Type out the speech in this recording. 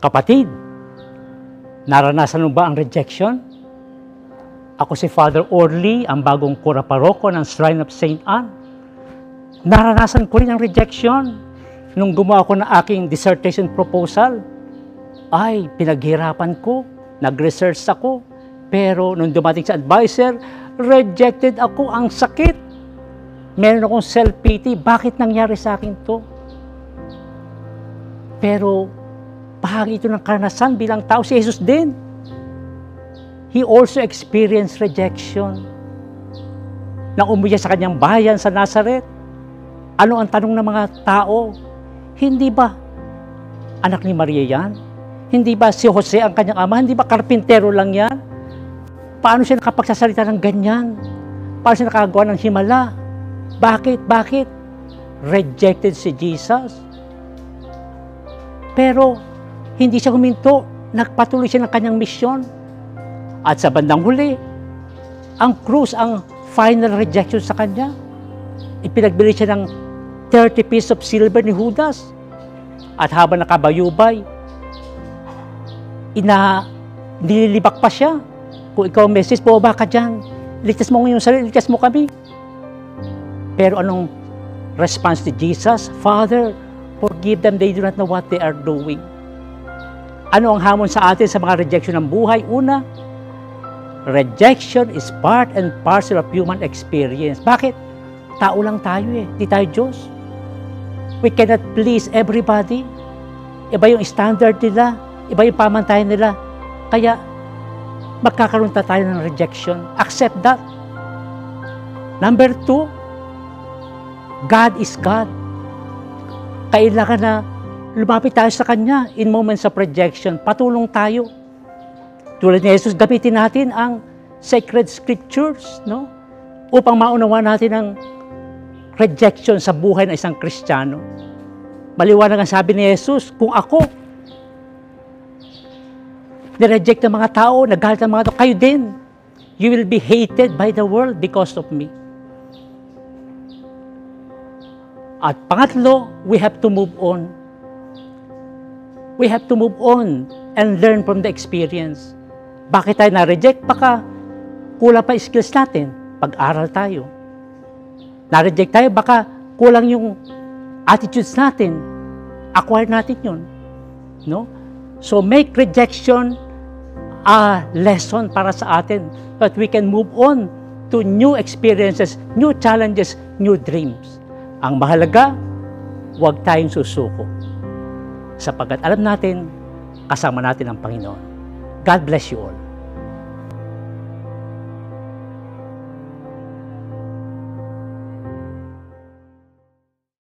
Kapatid, naranasan mo ba ang rejection? Ako si Father Orly, ang bagong kura paroko ng Shrine of St. Anne. Naranasan ko rin ang rejection nung gumawa ko ng aking dissertation proposal. Ay, pinaghirapan ko, nag-research ako, pero nung dumating sa advisor, rejected ako, ang sakit. Meron akong self-pity, bakit nangyari sa akin to? Pero bahagi ito ng karanasan bilang tao si Jesus din. He also experienced rejection. Nang umuwi sa kanyang bayan sa Nazareth, ano ang tanong ng mga tao? Hindi ba anak ni Maria yan? Hindi ba si Jose ang kanyang ama? Hindi ba karpintero lang yan? Paano siya nakapagsasalita ng ganyan? Paano siya nakagawa ng himala? Bakit? Bakit? Rejected si Jesus. Pero hindi siya huminto. Nagpatuloy siya ng kanyang misyon. At sa bandang huli, ang krus ang final rejection sa kanya. Ipinagbili siya ng 30 pieces of silver ni Judas. At habang nakabayubay, ina nililibak pa siya. Kung ikaw message, bumaba ka dyan. Ligtas mo ngayon sarili, ligtas mo kami. Pero anong response ni Jesus? Father, forgive them, they do not know what they are doing. Ano ang hamon sa atin sa mga rejection ng buhay? Una, rejection is part and parcel of human experience. Bakit? Tao lang tayo eh, di tayo Diyos. We cannot please everybody. Iba yung standard nila, iba yung pamantayan nila. Kaya, magkakaroon ta tayo ng rejection. Accept that. Number two, God is God. Kailangan na lumapit tayo sa Kanya in moments of rejection. Patulong tayo. Tulad ni Jesus, gamitin natin ang sacred scriptures, no? Upang maunawa natin ang rejection sa buhay ng isang Kristiyano. Maliwanag ang sabi ni Jesus, kung ako, nireject ng mga tao, nagalit ng mga tao, kayo din. You will be hated by the world because of me. At pangatlo, we have to move on. We have to move on and learn from the experience. Bakit tayo na-reject? Baka kulang pa skills natin. Pag-aral tayo. Na-reject tayo, baka kulang yung attitudes natin. Acquire natin yun. No? So make rejection a lesson para sa atin that we can move on to new experiences, new challenges, new dreams. Ang mahalaga, huwag tayong susuko. Sapagkat alam natin, kasama natin ang Panginoon. God bless you all.